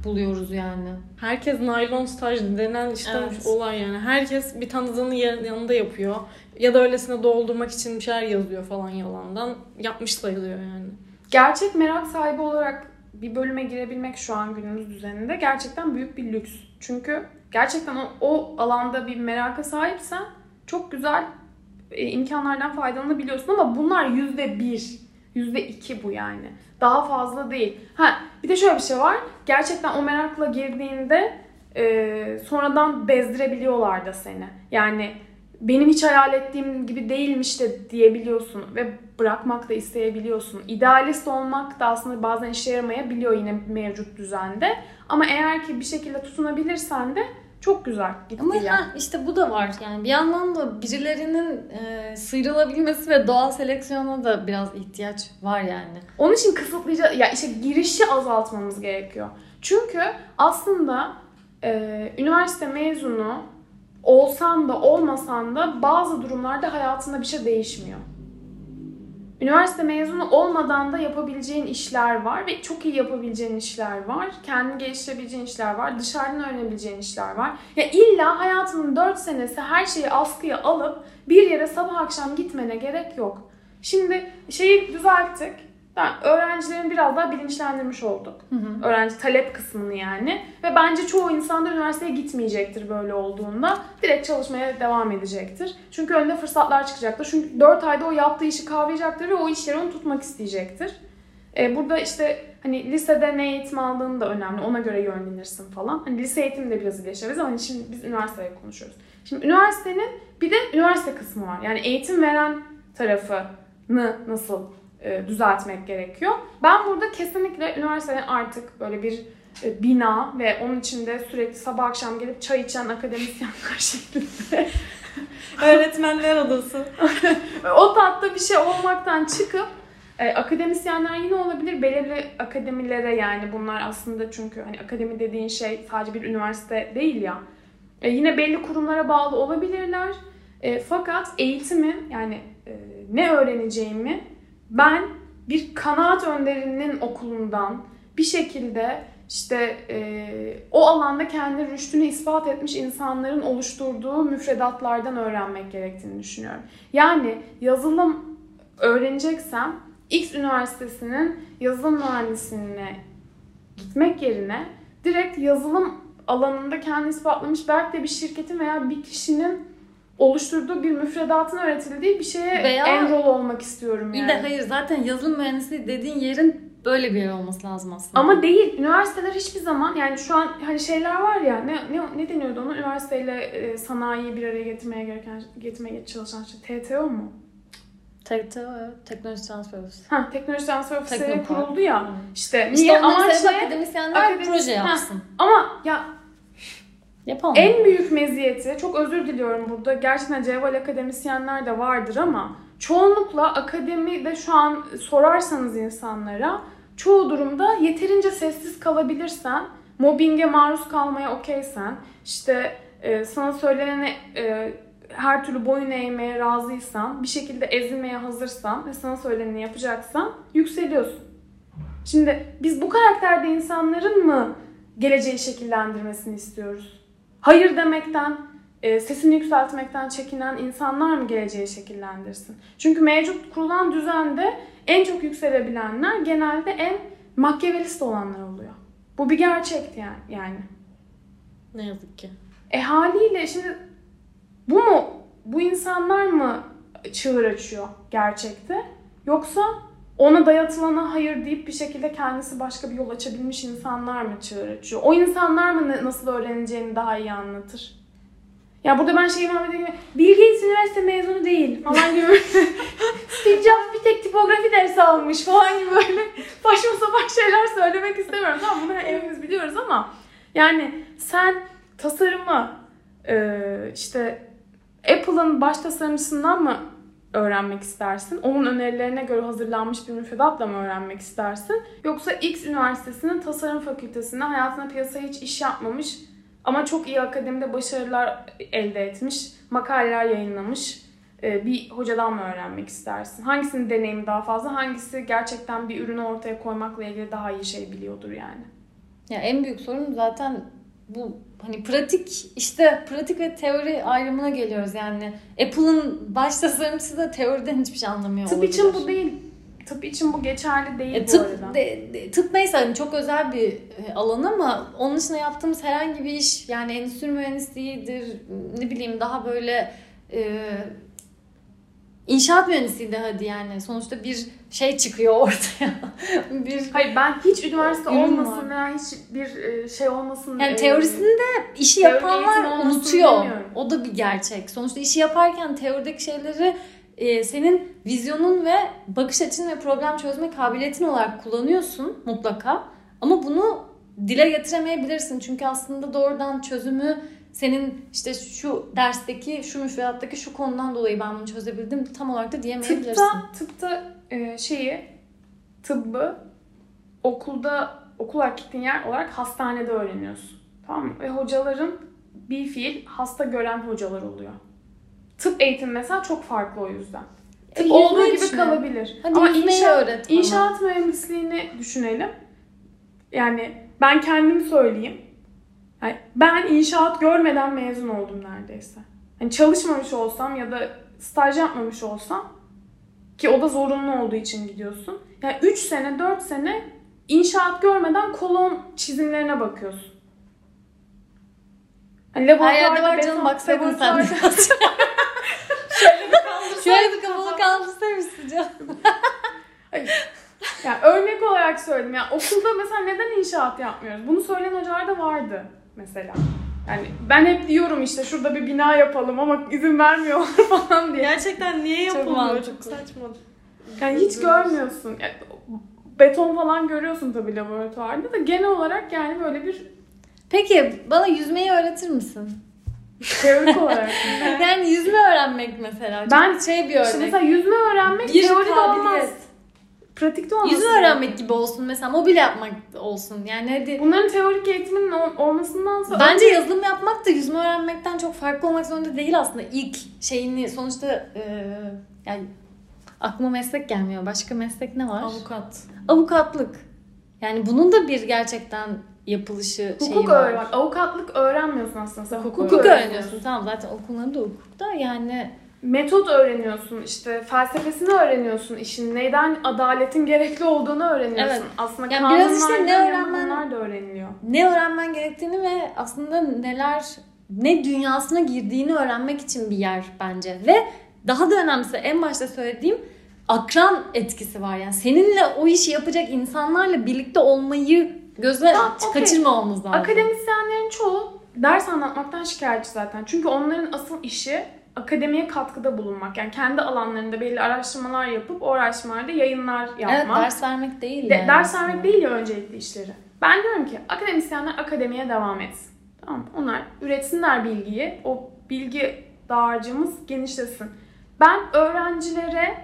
buluyoruz yani. Herkes naylon staj denen işte Evet. olay yani. Herkes bir tanıdığının yanında yapıyor. Ya da öylesine doldurmak için bir şeyler yazıyor falan yalandan. Yapmış sayılıyor yani. Gerçek merak sahibi olarak bir bölüme girebilmek şu an günümüz düzeninde gerçekten büyük bir lüks. Çünkü gerçekten o, o alanda bir meraka sahipsen çok güzel e, imkanlardan faydalanabiliyorsun ama bunlar yüzde bir, yüzde iki bu yani. Daha fazla değil. Ha bir de şöyle bir şey var. Gerçekten o merakla girdiğinde e, sonradan bezdirebiliyorlar da seni. Yani benim hiç hayal ettiğim gibi değilmiş de diyebiliyorsun ve bırakmak da isteyebiliyorsun. İdealist olmak da aslında bazen işe yaramayabiliyor yine mevcut düzende. Ama eğer ki bir şekilde tutunabilirsen de çok güzel gitti Ama yani. işte bu da var. Yani bir yandan da birilerinin e, sıyrılabilmesi ve doğal seleksiyona da biraz ihtiyaç var yani. Onun için kısıtlayıcı, ya işte girişi azaltmamız gerekiyor. Çünkü aslında e, üniversite mezunu olsan da olmasan da bazı durumlarda hayatında bir şey değişmiyor. Üniversite mezunu olmadan da yapabileceğin işler var ve çok iyi yapabileceğin işler var. Kendini geliştirebileceğin işler var. Dışarıdan öğrenebileceğin işler var. Ya illa hayatının 4 senesi her şeyi askıya alıp bir yere sabah akşam gitmene gerek yok. Şimdi şeyi düzelttik. Yani öğrencilerin biraz daha bilinçlendirmiş olduk. Öğrenci talep kısmını yani. Ve bence çoğu insan da üniversiteye gitmeyecektir böyle olduğunda. Direkt çalışmaya devam edecektir. Çünkü önüne fırsatlar çıkacaktır. Çünkü 4 ayda o yaptığı işi kavrayacaktır ve o iş yeri onu tutmak isteyecektir. Ee, burada işte hani lisede ne eğitim aldığın da önemli. Ona göre yönlenirsin falan. Hani lise eğitimi de biraz iyileşebiliriz ama hani şimdi biz üniversiteye konuşuyoruz. Şimdi üniversitenin bir de üniversite kısmı var. Yani eğitim veren tarafını nasıl e, düzeltmek gerekiyor. Ben burada kesinlikle üniversitenin artık böyle bir e, bina ve onun içinde sürekli sabah akşam gelip çay içen akademisyenler şeklinde Öğretmenler odası. o tatta bir şey olmaktan çıkıp e, akademisyenler yine olabilir belirli akademilere yani bunlar aslında çünkü hani akademi dediğin şey sadece bir üniversite değil ya. E, yine belli kurumlara bağlı olabilirler. E, fakat eğitimi yani e, ne öğreneceğimi ben bir kanaat önderinin okulundan bir şekilde işte e, o alanda kendi rüştünü ispat etmiş insanların oluşturduğu müfredatlardan öğrenmek gerektiğini düşünüyorum. Yani yazılım öğreneceksem X üniversitesinin yazılım mühendisliğine gitmek yerine direkt yazılım alanında kendini ispatlamış belki de bir şirketin veya bir kişinin oluşturduğu bir müfredatın öğretildiği bir şeye Veya- enrol olmak istiyorum İyi yani. de hayır zaten yazılım mühendisliği dediğin yerin böyle bir yer olması lazım aslında. Ama değil. Üniversiteler hiçbir zaman yani şu an hani şeyler var ya ne ne, ne deniyordu onu? Üniversiteyle e, sanayiyi bir araya getirmeye gereken getirmeye çalışan şey TTO mu? TTO, teknoloji transfer ofisi. Ha, teknoloji transfer Teknopark. kuruldu ya. Hı. İşte İşte niye amaç ne? akademisyenler Akademis- proje Ha. yapsın. Ama ya Yapalım. En büyük meziyeti, çok özür diliyorum burada, gerçekten cevval akademisyenler de vardır ama çoğunlukla akademide şu an sorarsanız insanlara çoğu durumda yeterince sessiz kalabilirsen, mobbinge maruz kalmaya okeysen, işte e, sana söylenene e, her türlü boyun eğmeye razıysan, bir şekilde ezilmeye hazırsan ve sana söyleneni yapacaksan yükseliyorsun. Şimdi biz bu karakterde insanların mı geleceği şekillendirmesini istiyoruz? Hayır demekten, e, sesini yükseltmekten çekinen insanlar mı geleceği şekillendirsin? Çünkü mevcut kurulan düzende en çok yükselebilenler genelde en makyavelist olanlar oluyor. Bu bir gerçekti yani. yani. Ne yazık ki. E haliyle şimdi bu mu, bu insanlar mı çığır açıyor gerçekte? Yoksa ona dayatılana hayır deyip bir şekilde kendisi başka bir yol açabilmiş insanlar mı çığır açıyor? O insanlar mı nasıl öğreneceğini daha iyi anlatır? Ya burada ben şey ifade edeyim. Bill Gates üniversite mezunu değil falan gibi. Steve Jobs bir tek tipografi dersi almış falan gibi böyle saçma sapan şeyler söylemek istemiyorum. Tamam bunu hepimiz biliyoruz ama yani sen tasarımı işte Apple'ın baş tasarımcısından mı öğrenmek istersin? Onun önerilerine göre hazırlanmış bir müfredatla mı öğrenmek istersin? Yoksa X üniversitesinin tasarım fakültesinde hayatında piyasaya hiç iş yapmamış ama çok iyi akademide başarılar elde etmiş, makaleler yayınlamış e, bir hocadan mı öğrenmek istersin? Hangisinin deneyimi daha fazla, hangisi gerçekten bir ürünü ortaya koymakla ilgili daha iyi şey biliyordur yani? Ya en büyük sorun zaten bu hani pratik işte pratik ve teori ayrımına geliyoruz yani. Apple'ın baş tasarımcısı da teoriden hiçbir şey anlamıyor Tıp olabilir. için bu değil. Tıp için bu geçerli değil E, bu tıp, arada. de- de- tıp neyse hani çok özel bir e, alan ama onun dışında yaptığımız herhangi bir iş yani endüstri mühendisliğidir ne bileyim daha böyle e, inşaat mühendisliği de hadi yani sonuçta bir şey çıkıyor ortaya bir Hayır ben hiç üniversite olmasın var. veya hiç bir e, şey olmasın. yani e, teorisinde işi yapanlar unutuyor. demiyorum. O da bir gerçek. Sonuçta işi yaparken teorideki şeyleri e, senin vizyonun ve bakış açın ve problem çözme kabiliyetin olarak kullanıyorsun mutlaka. Ama bunu dile getiremeyebilirsin. Çünkü aslında doğrudan çözümü senin işte şu dersteki, şu müfredattaki şu konudan dolayı ben bunu çözebildim tam olarak da diyemeyebilirsin. Tıpta, tıpta e, şeyi, tıbbı okulda, okul gittiğin yer olarak hastanede öğreniyorsun. Tamam mı? Ve hocaların bir fiil hasta gören hocalar oluyor. Tıp eğitimi mesela çok farklı o yüzden. Tıp E, olduğu gibi içme. kalabilir. Hadi Ama inşaat, öğret bana. inşaat mühendisliğini düşünelim. Yani ben kendim söyleyeyim. Yani ben inşaat görmeden mezun oldum neredeyse. Hani çalışmamış olsam ya da staj yapmamış olsam ki o da zorunlu olduğu için gidiyorsun. Yani 3 sene 4 sene inşaat görmeden kolon çizimlerine bakıyorsun. Hani Her yerde laboratuvarda var canım baksaydın sen de. laboratuvarda- Şöyle bir kafalı kaldırsamışsın canım. Yani örnek olarak söyledim. Yani okulda mesela neden inşaat yapmıyoruz? Bunu söyleyen hocalar da vardı mesela. Yani ben hep diyorum işte şurada bir bina yapalım ama izin vermiyorlar falan diye. Gerçekten niye Çok yapılmıyor? mantıklı. Çok saçma. Yani hiç görmüyorsun. Yani beton falan görüyorsun tabii laboratuvarda da genel olarak yani böyle bir Peki bana yüzmeyi öğretir misin? teorik olarak. Yani yüzme öğrenmek mesela. Çok Ben- şey bir İşte örnek. mesela yüzme öğrenmek Bir teoride olmaz. Pratikte olmaz. Yüzme öğrenmek gibi olsun mesela mobil yapmak olsun. Yani hadi Bunların teorik eğitiminin ol- olmasındansa Bence yazılım yapmak da yüzme öğrenmekten çok farklı olmak zorunda değil aslında. İlk şeyini sonuçta e, yani aklıma meslek gelmiyor. Başka meslek ne var? Avukat. Avukatlık. Yani bunun da bir gerçekten yapılışı şeyi hukuk var. öğren. Avukatlık öğrenmiyorsun aslında. Sen hukuk, Hukuk öğreniyorsun. öğreniyorsun. Tamam zaten okulları da hukukta yani Metot öğreniyorsun işte felsefesini öğreniyorsun işin neyden adaletin gerekli olduğunu öğreniyorsun. Evet. Aslında Yani biraz işte ne öğrenmen- da öğreniliyor. ne öğrenmen gerektiğini ve aslında neler ne dünyasına girdiğini öğrenmek için bir yer bence. Ve daha da önemlisi en başta söylediğim akran etkisi var. Yani seninle o işi yapacak insanlarla birlikte olmayı gözle Tamam, okey. kaçırmamamız lazım. Akademisyenlerin çoğu ders anlatmaktan şikayetçi zaten. Çünkü onların asıl işi akademiye katkıda bulunmak. Yani kendi alanlarında belli araştırmalar yapıp o araştırmalarda yayınlar yapmak. Evet ders vermek değil De- yani. ders aslında. vermek değil ya öncelikli işleri. Ben diyorum ki akademisyenler akademiye devam etsin. Tamam? Onlar üretsinler bilgiyi. O bilgi dağarcığımız genişlesin. Ben öğrencilere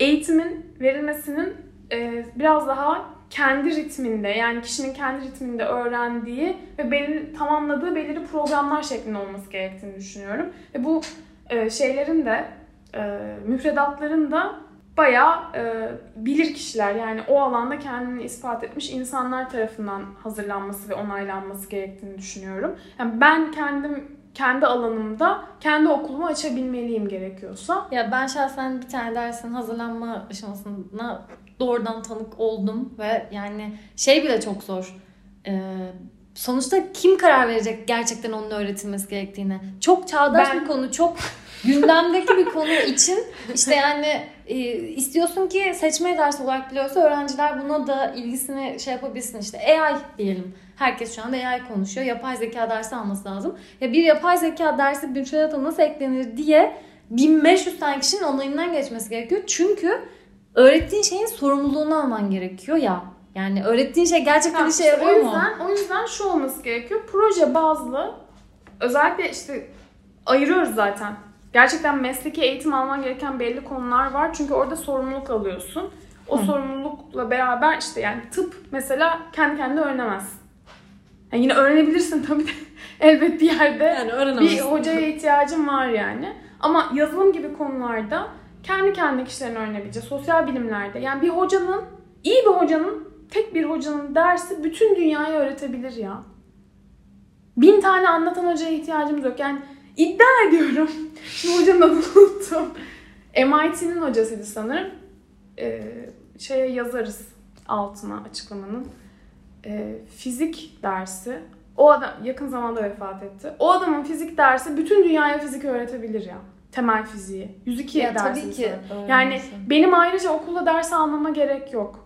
eğitimin verilmesinin e, biraz daha kendi ritminde yani kişinin kendi ritminde öğrendiği ve belli, tamamladığı belirli programlar şeklinde olması gerektiğini düşünüyorum. Ve bu e, şeylerin de e, müfredatların da bayağı e, bilir kişiler yani o alanda kendini ispat etmiş insanlar tarafından hazırlanması ve onaylanması gerektiğini düşünüyorum. Yani ben kendim kendi alanımda kendi okulumu açabilmeliyim gerekiyorsa. Ya ben şahsen bir tane dersin hazırlanma aşamasına doğrudan tanık oldum ve yani şey bile çok zor. Ee, sonuçta kim karar verecek gerçekten onun öğretilmesi gerektiğine? Çok çağdaş Ben- bir konu, çok gündemdeki bir konu için işte yani e, istiyorsun ki seçme dersi olarak biliyorsa öğrenciler buna da ilgisini şey yapabilsin işte AI diyelim. Herkes şu anda AI konuşuyor. Yapay zeka dersi alması lazım. Ya bir yapay zeka dersi müfredata nasıl eklenir diye 1500 tane kişinin onayından geçmesi gerekiyor. Çünkü öğrettiğin şeyin sorumluluğunu alman gerekiyor ya. Yani öğrettiğin şey gerçekten Tamam, işe işte yarıyor o mu? yüzden, o yüzden şu olması gerekiyor. Proje bazlı özellikle işte ayırıyoruz zaten. Gerçekten mesleki eğitim alman gereken belli konular var. Çünkü orada sorumluluk alıyorsun. O Hı. sorumlulukla beraber işte yani tıp mesela kendi kendine öğrenemezsin. Yani yine öğrenebilirsin tabii de elbet bir yerde Yani bir hocaya ihtiyacın var yani. Ama yazılım gibi konularda kendi kendi kişilerin öğrenebileceği sosyal bilimlerde yani bir hocanın iyi bir hocanın tek bir hocanın dersi bütün dünyayı öğretebilir ya. Bin tane anlatan hocaya ihtiyacımız yok. Yani iddia ediyorum. Şimdi hocanın adını unuttum. MIT'nin hocasıydı sanırım. Ee, şeye yazarız altına açıklamanın. Ee, fizik dersi. O adam yakın zamanda vefat etti. O adamın fizik dersi bütün dünyaya fizik öğretebilir ya. Temel fiziği. 102 Ya tabii ki. Yani benim ayrıca okulda ders almama gerek yok.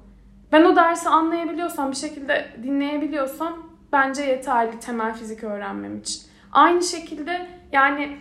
Ben o dersi anlayabiliyorsam, bir şekilde dinleyebiliyorsam bence yeterli temel fizik öğrenmem için. Aynı şekilde yani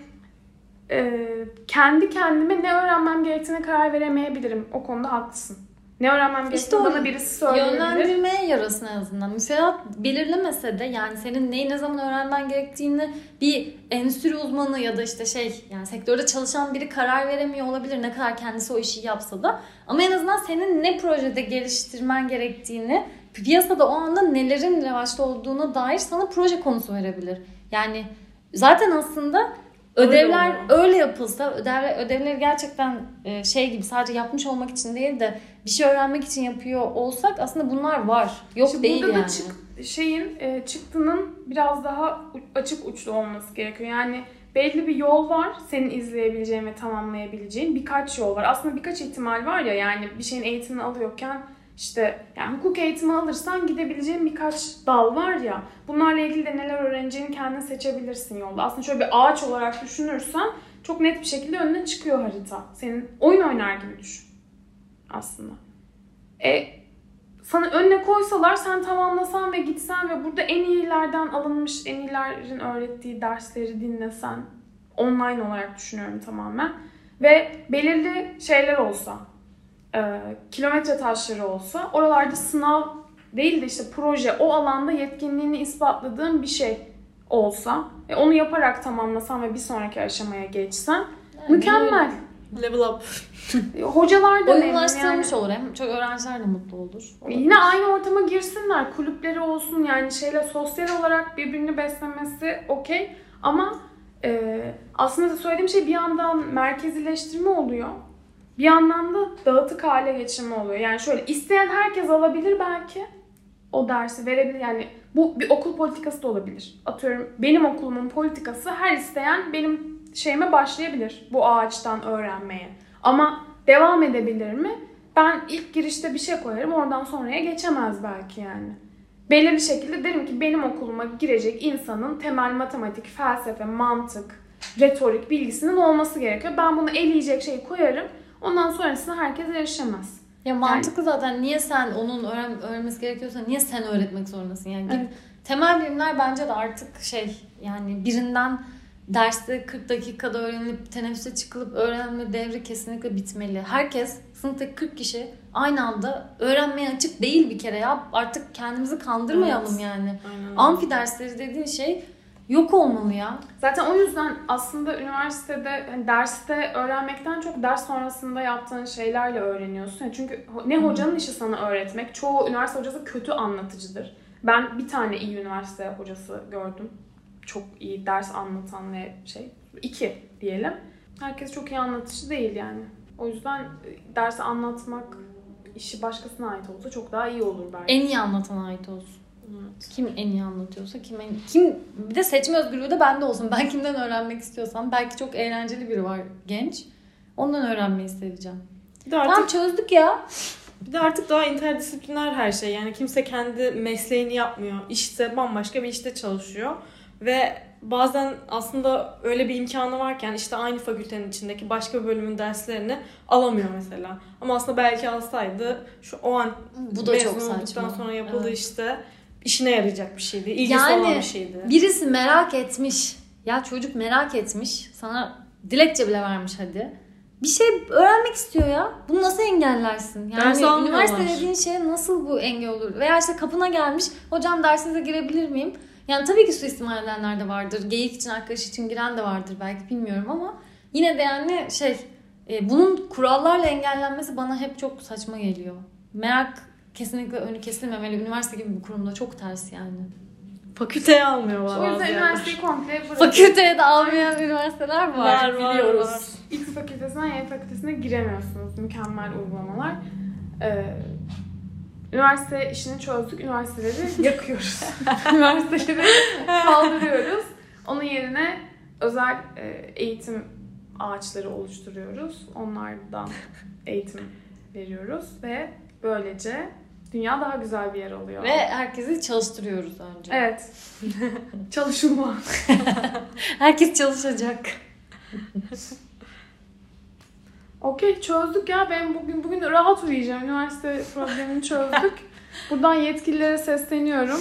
e, kendi kendime ne öğrenmem gerektiğine karar veremeyebilirim. O konuda haklısın. Ne öğrenmem İşte gerektiğini o bana birisi söyleyebilir. Yönlendirmeye yarasın en azından. Müfredat belirlemese de yani senin neyi ne zaman öğrenmen gerektiğini bir endüstri uzmanı ya da işte şey yani sektörde çalışan biri karar veremiyor olabilir ne kadar kendisi o işi yapsa da. Ama en azından senin ne projede geliştirmen gerektiğini piyasada o anda nelerin revaçta olduğuna dair sana proje konusu verebilir. Yani zaten aslında ödevler öyle yapılsa ödevler ödevleri gerçekten e, şey gibi sadece yapmış olmak için değil de bir şey öğrenmek için yapıyor olsak aslında bunlar var. Yok Şimdi değil burada yani. da çık- şeyin e, çıktının biraz daha açık uçlu olması gerekiyor. Yani belli bir yol var senin izleyebileceğin ve tamamlayabileceğin birkaç yol var. Aslında birkaç ihtimal var ya yani bir şeyin eğitimini alıyorken işte yani hukuk eğitimi alırsan gidebileceğin birkaç dal var ya. Bunlarla ilgili de neler öğreneceğini kendin seçebilirsin yolda. Aslında şöyle bir ağaç olarak düşünürsen çok net bir şekilde önüne çıkıyor harita. Senin oyun oynar gibi düşün aslında. E, sana önüne koysalar sen tamamlasan ve gitsen ve burada en iyilerden alınmış, en iyilerin öğrettiği dersleri dinlesen online olarak düşünüyorum tamamen ve belirli şeyler olsa e, kilometre taşları olsa oralarda sınav değil de işte proje o alanda yetkinliğini ispatladığın bir şey olsa ve onu yaparak tamamlasan ve bir sonraki aşamaya geçsen Yani mükemmel. Level up. Hocalar da memnun Oyunlaştırılmış yani. olur hem çok öğrenciler de mutlu olur. Yine aynı ortama girsinler. Kulüpleri olsun yani şeyle sosyal olarak birbirini beslemesi okey. Ama e, aslında söylediğim şey bir yandan merkezileştirme oluyor. Bir yandan da dağıtık hale getirme oluyor. Yani şöyle isteyen herkes alabilir belki. O dersi verebilir. Yani bu bir okul politikası da olabilir. Atıyorum benim okulumun politikası her isteyen benim şeyime başlayabilir. Bu ağaçtan öğrenmeye. Ama devam edebilir mi? Ben ilk girişte bir şey koyarım oradan sonraya geçemez belki yani. Belirli şekilde derim ki benim okuluma girecek insanın temel matematik, felsefe, mantık, retorik bilgisinin olması gerekiyor. Ben bunu eleyecek şeyi koyarım. Ondan sonrasında herkes erişemez. Ya mantıklı zaten niye sen onun öğren öğrenmesi gerekiyorsa niye sen öğretmek zorundasın? Yani Evet. temel bilimler bence de artık şey yani birinden derste 40 dakikada öğrenilip teneffüse çıkılıp öğrenme devri kesinlikle bitmeli. Herkes sınıftaki 40 kişi aynı anda öğrenmeye açık değil bir kere ya. Artık kendimizi kandırmayalım Evet. yani. Aynen. Amfi dersleri dediğin şey yok olmalı ya. Zaten o yüzden aslında üniversitede hani derste öğrenmekten çok ders sonrasında yaptığın şeylerle öğreniyorsun. Yani Çünkü ne hocanın işi sana öğretmek. Çoğu üniversite hocası kötü anlatıcıdır. Ben bir tane iyi üniversite hocası gördüm. Çok iyi ders anlatan ve şey. iki diyelim. Herkes çok iyi anlatıcı değil yani. O yüzden e, dersi anlatmak işi başkasına ait olsa çok daha iyi olur belki. En iyi anlatana ait olsun. Evet. Kim en iyi anlatıyorsa kim en kim bir de seçme özgürlüğü de bende olsun. Ben kimden öğrenmek istiyorsam belki çok eğlenceli biri var genç. Ondan öğrenmeyi seveceğim. Bir de artık Tamam çözdük ya. Bir de artık daha interdisipliner her şey. Yani kimse kendi mesleğini yapmıyor. İşte bambaşka bir işte çalışıyor. Ve bazen aslında öyle bir imkanı varken işte aynı fakültenin içindeki başka bölümün derslerini alamıyor mesela. Ama aslında belki alsaydı şu o an Bu da mezun çok olduktan saçma. sonra yapıldığı Evet. işte işine yarayacak bir şeydi. İlgisi Yani olan bir şeydi. Birisi merak etmiş. Ya çocuk merak etmiş. Sana dilekçe bile vermiş hadi. Bir şey öğrenmek istiyor ya. Bunu nasıl engellersin? Yani Ders üniversite dediğin şeye nasıl bu engel olur? Veya işte kapına gelmiş. Hocam dersinize girebilir miyim? Yani tabii ki suistimal edenler de vardır. Geyik için, arkadaş için giren de vardır belki bilmiyorum ama yine de yani şey e, bunun kurallarla engellenmesi bana hep çok saçma geliyor. Merak kesinlikle önü kesilmemeli. Üniversite gibi bir kurumda çok ters yani. Fakülteye almıyorlar O yüzden üniversiteyi komple bırakıp Fakülteye de almayan üniversiteler var. Var, var, biliyoruz. var. X fakültesinden Y fakültesine giremiyorsunuz. Mükemmel uygulamalar. Ee, üniversite işini çözdük. Üniversiteleri yakıyoruz. Üniversiteleri kaldırıyoruz. Onun yerine özel e, eğitim ağaçları oluşturuyoruz. Onlardan eğitim veriyoruz ve böylece dünya daha güzel bir yer oluyor. Ve herkesi çalıştırıyoruz önce. Evet. Çalışılma. Herkes çalışacak. Okey çözdük ya. Ben bugün bugün rahat uyuyacağım. Üniversite problemini çözdük. Buradan yetkililere sesleniyorum.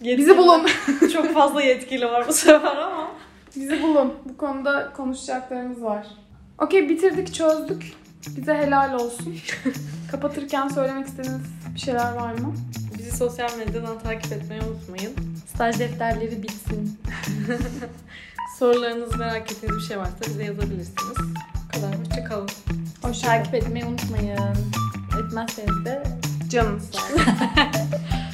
Bizi bulun. Çok fazla yetkili var bu sefer ama. Bizi bulun. Bu konuda konuşacaklarımız var. Okey bitirdik, çözdük. Bize helal olsun. Kapatırken söylemek istediğiniz bir şeyler var mı? Bizi sosyal medyadan takip etmeyi unutmayın. Staj defterleri bitsin. Sorularınız merak ettiğiniz bir şey varsa bize yazabilirsiniz. Bu kadar. Hoşçakalın. Hoşça Takip etmeyi unutmayın. Etmezseniz de Canınız sağ olun.